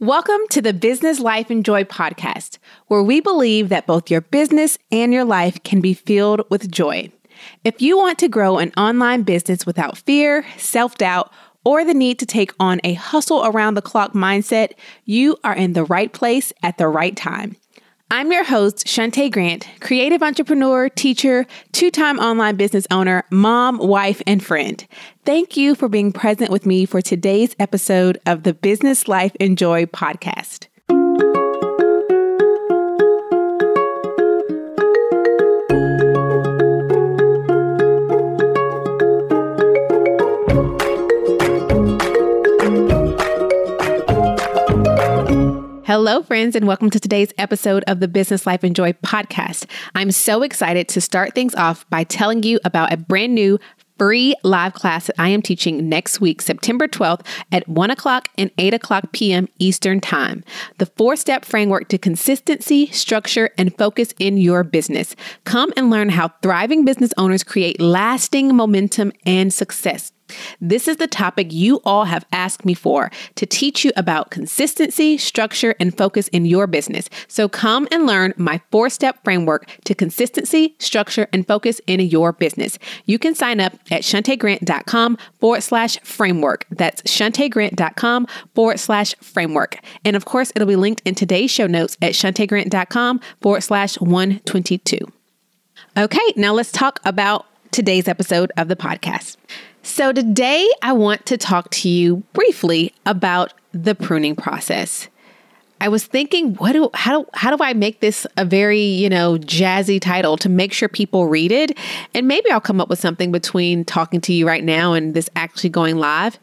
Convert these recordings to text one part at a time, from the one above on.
Welcome to the Business Life and Joy podcast, where we believe that both your business and your life can be filled with joy. If you want to grow an online business without fear, self doubt, or the need to take on a hustle around the clock mindset, you are in the right place at the right time. I'm your host, Shunta Grant, creative entrepreneur, teacher, two time online business owner, mom, wife, and friend. Thank you for being present with me for today's episode of the Business Life and Joy podcast. Hello, friends, and welcome to today's episode of the Business Life and Joy podcast. I'm so excited to start things off by telling you about a brand new free live class that I am teaching next week, September 12th at 1 o'clock and 8 o'clock p.m. Eastern Time. The four step framework to consistency, structure, and focus in your business. Come and learn how thriving business owners create lasting momentum and success. This is the topic you all have asked me for to teach you about consistency, structure, and focus in your business. So come and learn my four step framework to consistency, structure, and focus in your business. You can sign up at shuntagrant.com forward slash framework. That's shuntagrant.com forward slash framework. And of course, it'll be linked in today's show notes at shuntagrant.com forward slash 122. Okay, now let's talk about today's episode of the podcast. So, today I want to talk to you briefly about the pruning process. I was thinking, what do how do how do I make this a very, you know, jazzy title to make sure people read it? And maybe I'll come up with something between talking to you right now and this actually going live.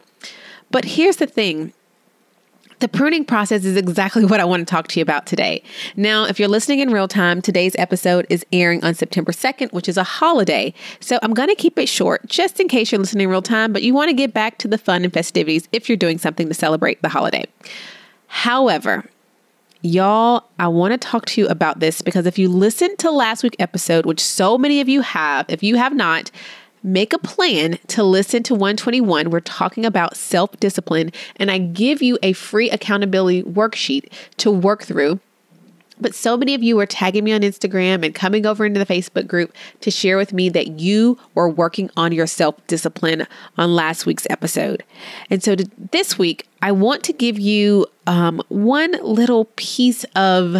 But here's the thing. The pruning process is exactly what I want to talk to you about today. Now, if you're listening in real time, today's episode is airing on September 2nd, which is a holiday. So I'm going to keep it short just in case you're listening in real time, but you want to get back to the fun and festivities if you're doing something to celebrate the holiday. However, Y'all, I want to talk to you about this because if you listened to last week's episode, which so many of you have, if you have not, make a plan to listen to 121. We're talking about self discipline, and I give you a free accountability worksheet to work through. But so many of you are tagging me on Instagram and coming over into the Facebook group to share with me that you were working on your self discipline on last week's episode. And so to, this week, I want to give you um, one little piece of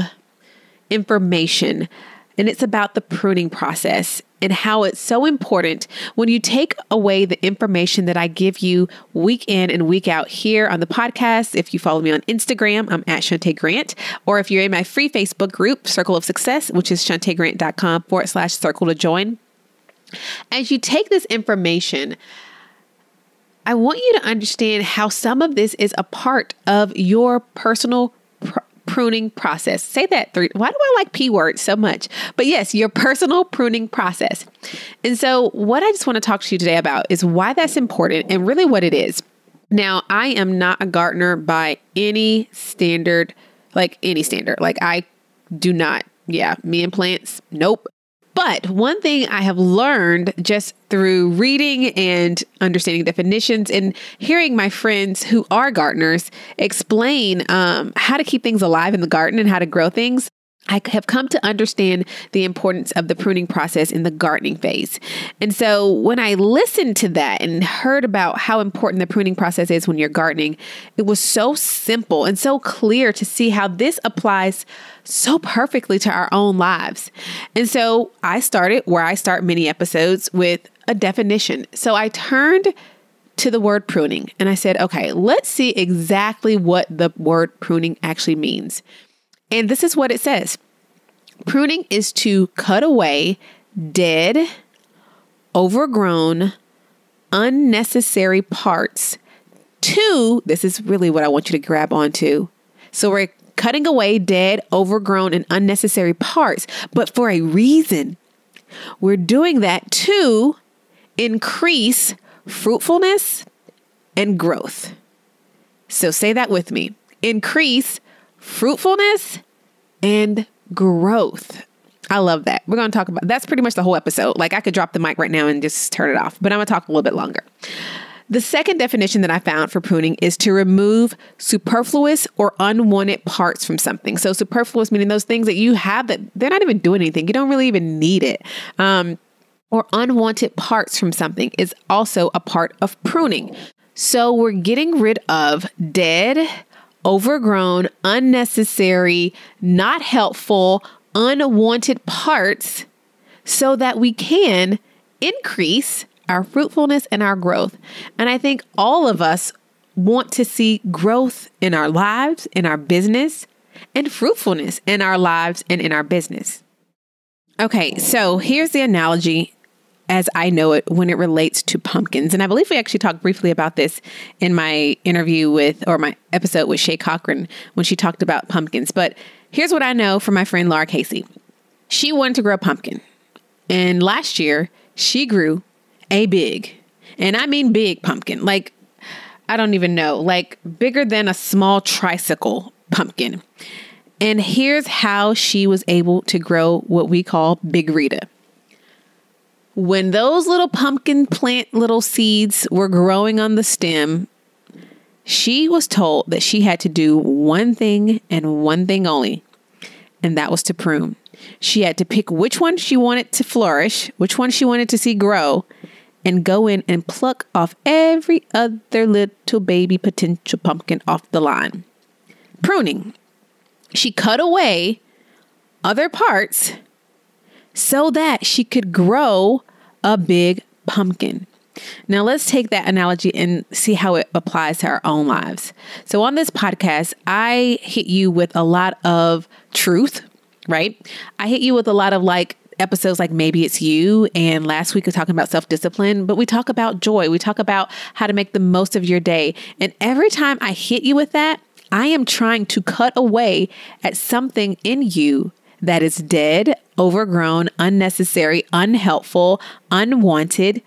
information, and it's about the pruning process and how it's so important when you take away the information that I give you week in and week out here on the podcast. If you follow me on Instagram, I'm at Shunta Grant. Or if you're in my free Facebook group, Circle of Success, which is shuntagrant.com forward slash circle to join. As you take this information, I want you to understand how some of this is a part of your personal pruning process. Say that three. Why do I like P words so much? But yes, your personal pruning process. And so, what I just want to talk to you today about is why that's important and really what it is. Now, I am not a gardener by any standard, like any standard. Like, I do not, yeah, me and plants, nope. But one thing I have learned just through reading and understanding definitions and hearing my friends who are gardeners explain um, how to keep things alive in the garden and how to grow things, I have come to understand the importance of the pruning process in the gardening phase. And so when I listened to that and heard about how important the pruning process is when you're gardening, it was so simple and so clear to see how this applies so perfectly to our own lives. And so I started where I start many episodes with a definition. So I turned to the word pruning and I said, okay, let's see exactly what the word pruning actually means. And this is what it says pruning is to cut away dead, overgrown, unnecessary parts to, this is really what I want you to grab onto. So we're cutting away dead, overgrown, and unnecessary parts, but for a reason. We're doing that to increase fruitfulness and growth. So say that with me increase fruitfulness and growth. I love that. We're going to talk about that's pretty much the whole episode. Like I could drop the mic right now and just turn it off, but I'm going to talk a little bit longer. The second definition that I found for pruning is to remove superfluous or unwanted parts from something. So, superfluous meaning those things that you have that they're not even doing anything, you don't really even need it. Um, or unwanted parts from something is also a part of pruning. So, we're getting rid of dead, overgrown, unnecessary, not helpful, unwanted parts so that we can increase our fruitfulness and our growth. And I think all of us want to see growth in our lives, in our business, and fruitfulness in our lives and in our business. Okay, so here's the analogy as I know it when it relates to pumpkins. And I believe we actually talked briefly about this in my interview with, or my episode with Shay Cochran when she talked about pumpkins. But here's what I know from my friend Laura Casey. She wanted to grow a pumpkin. And last year, she grew a big, and I mean big pumpkin, like I don't even know, like bigger than a small tricycle pumpkin. And here's how she was able to grow what we call Big Rita. When those little pumpkin plant little seeds were growing on the stem, she was told that she had to do one thing and one thing only, and that was to prune. She had to pick which one she wanted to flourish, which one she wanted to see grow, and go in and pluck off every other little baby potential pumpkin off the line. Pruning. She cut away other parts so that she could grow a big pumpkin. Now, let's take that analogy and see how it applies to our own lives. So, on this podcast, I hit you with a lot of truth, right? I hit you with a lot of like episodes like Maybe It's You. And last week we are talking about self discipline, but we talk about joy. We talk about how to make the most of your day. And every time I hit you with that, I am trying to cut away at something in you that is dead, overgrown, unnecessary, unhelpful, unwanted,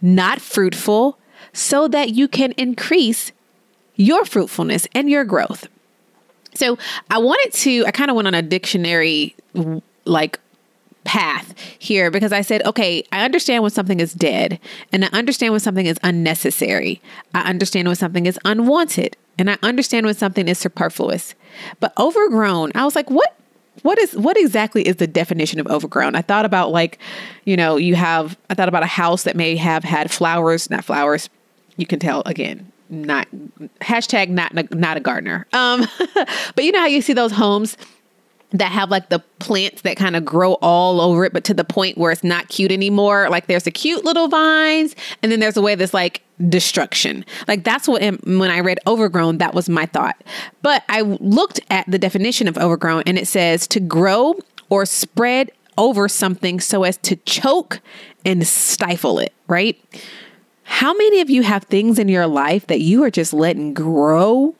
not fruitful, so that you can increase your fruitfulness and your growth. So I wanted to, I kind of went on a dictionary like path here because I said, okay, I understand when something is dead and I understand when something is unnecessary. I understand when something is unwanted and I understand when something is superfluous. But overgrown, I was like, what what is what exactly is the definition of overgrown? I thought about like, you know, you have I thought about a house that may have had flowers, not flowers. You can tell again, not hashtag not not a gardener. Um, but you know how you see those homes that have like the plants that kind of grow all over it, but to the point where it's not cute anymore. Like there's the cute little vines, and then there's a way that's like destruction. Like that's what when I read overgrown, that was my thought. But I looked at the definition of overgrown, and it says to grow or spread over something so as to choke and stifle it. Right? How many of you have things in your life that you are just letting grow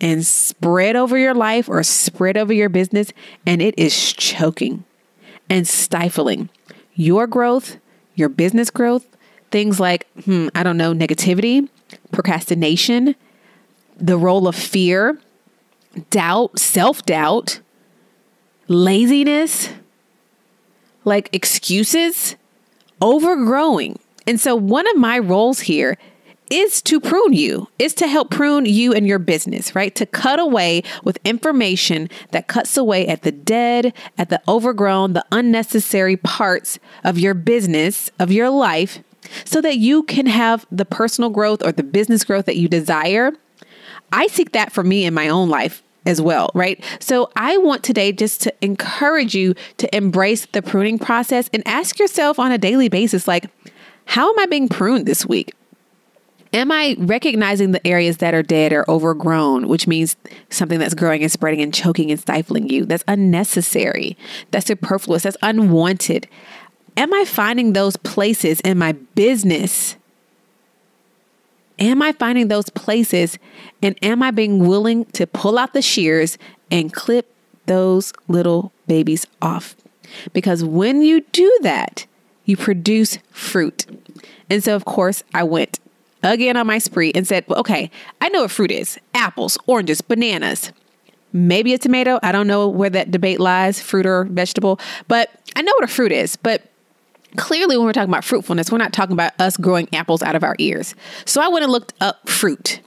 and spread over your life or spread over your business, and it is choking and stifling your growth, your business growth, things like, hmm, I don't know, negativity, procrastination, the role of fear, doubt, self doubt, laziness, like excuses, overgrowing. And so, one of my roles here is to prune you, is to help prune you and your business, right? To cut away with information that cuts away at the dead, at the overgrown, the unnecessary parts of your business, of your life, so that you can have the personal growth or the business growth that you desire. I seek that for me in my own life as well, right? So I want today just to encourage you to embrace the pruning process and ask yourself on a daily basis, like, how am I being pruned this week? Am I recognizing the areas that are dead or overgrown, which means something that's growing and spreading and choking and stifling you? That's unnecessary, that's superfluous, that's unwanted. Am I finding those places in my business? Am I finding those places and am I being willing to pull out the shears and clip those little babies off? Because when you do that, you produce fruit. And so, of course, I went again on my spree and said, well, okay, I know what fruit is apples, oranges, bananas, maybe a tomato. I don't know where that debate lies, fruit or vegetable, but I know what a fruit is. But Clearly, when we're talking about fruitfulness, we're not talking about us growing apples out of our ears. So I went and looked up fruit.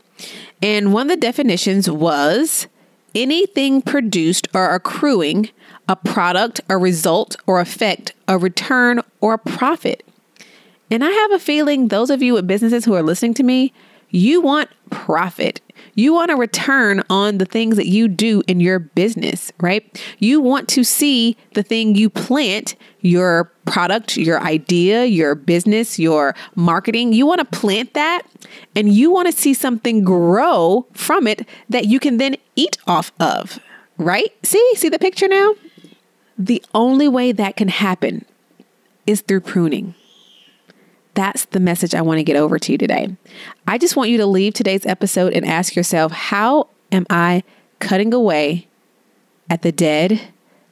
And one of the definitions was anything produced or accruing a product, a result, or effect, a return, or a profit. And I have a feeling those of you with businesses who are listening to me, you want profit. You want a return on the things that you do in your business, right? You want to see the thing you plant, your product, your idea, your business, your marketing. You want to plant that and you want to see something grow from it that you can then eat off of, right? See, see the picture now? The only way that can happen is through pruning. That's the message I want to get over to you today. I just want you to leave today's episode and ask yourself how am I cutting away at the dead,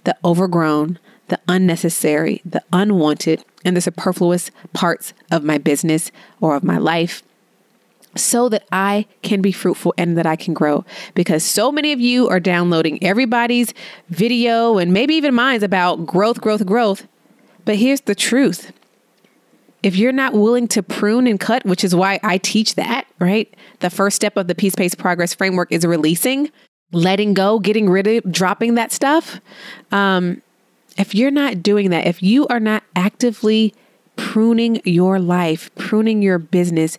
the overgrown, the unnecessary, the unwanted, and the superfluous parts of my business or of my life so that I can be fruitful and that I can grow. Because so many of you are downloading everybody's video and maybe even mine's about growth, growth, growth. But here's the truth if you're not willing to prune and cut, which is why I teach that, right? The first step of the Peace Pace Progress framework is releasing, letting go, getting rid of, dropping that stuff. Um, if you're not doing that, if you are not actively pruning your life, pruning your business,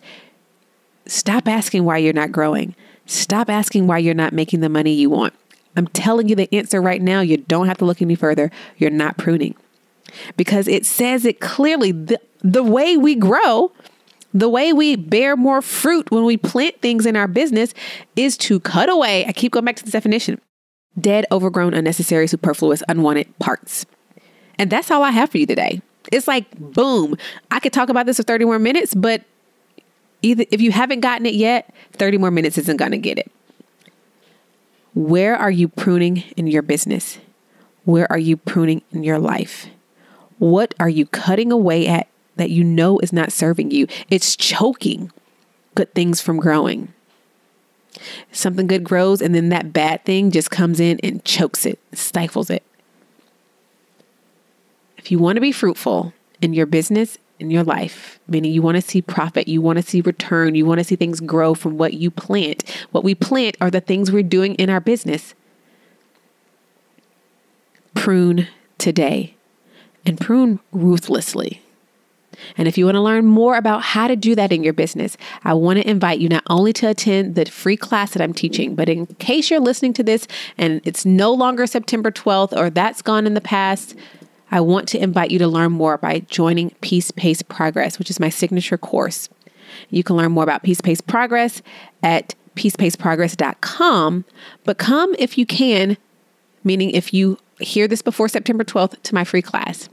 stop asking why you're not growing. Stop asking why you're not making the money you want. I'm telling you the answer right now. You don't have to look any further. You're not pruning because it says it clearly. The, the way we grow, the way we bear more fruit when we plant things in our business is to cut away. I keep going back to this definition dead, overgrown, unnecessary, superfluous, unwanted parts. And that's all I have for you today. It's like, boom. I could talk about this for 30 more minutes, but either if you haven't gotten it yet, 30 more minutes isn't going to get it. Where are you pruning in your business? Where are you pruning in your life? What are you cutting away at that you know is not serving you? It's choking good things from growing. Something good grows, and then that bad thing just comes in and chokes it, stifles it. If you want to be fruitful in your business, in your life, meaning you want to see profit, you want to see return, you want to see things grow from what you plant. What we plant are the things we're doing in our business. Prune today and prune ruthlessly. And if you want to learn more about how to do that in your business, I want to invite you not only to attend the free class that I'm teaching, but in case you're listening to this and it's no longer September 12th or that's gone in the past, I want to invite you to learn more by joining Peace Pace Progress, which is my signature course. You can learn more about Peace Pace Progress at peacepaceprogress.com, but come if you can, meaning if you hear this before September 12th to my free class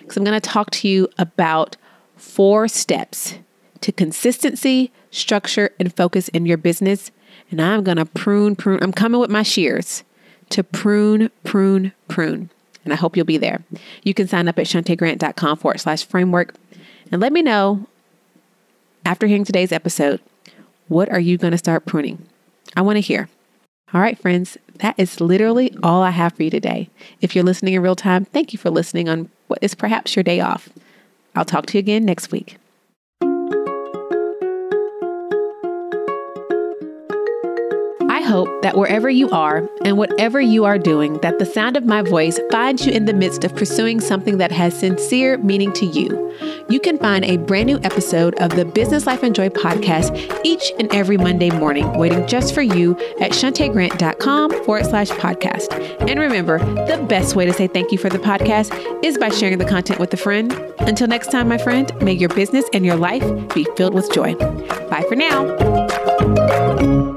because I'm going to talk to you about four steps to consistency, structure, and focus in your business. And I'm going to prune, prune. I'm coming with my shears to prune, prune, prune. And I hope you'll be there. You can sign up at shuntagrant.com forward slash framework and let me know after hearing today's episode, what are you going to start pruning? I want to hear. All right, friends, that is literally all I have for you today. If you're listening in real time, thank you for listening on what is perhaps your day off. I'll talk to you again next week. Hope that wherever you are and whatever you are doing, that the sound of my voice finds you in the midst of pursuing something that has sincere meaning to you. You can find a brand new episode of the Business Life and Joy podcast each and every Monday morning, waiting just for you at shuntagrant.com forward slash podcast. And remember, the best way to say thank you for the podcast is by sharing the content with a friend. Until next time, my friend, may your business and your life be filled with joy. Bye for now.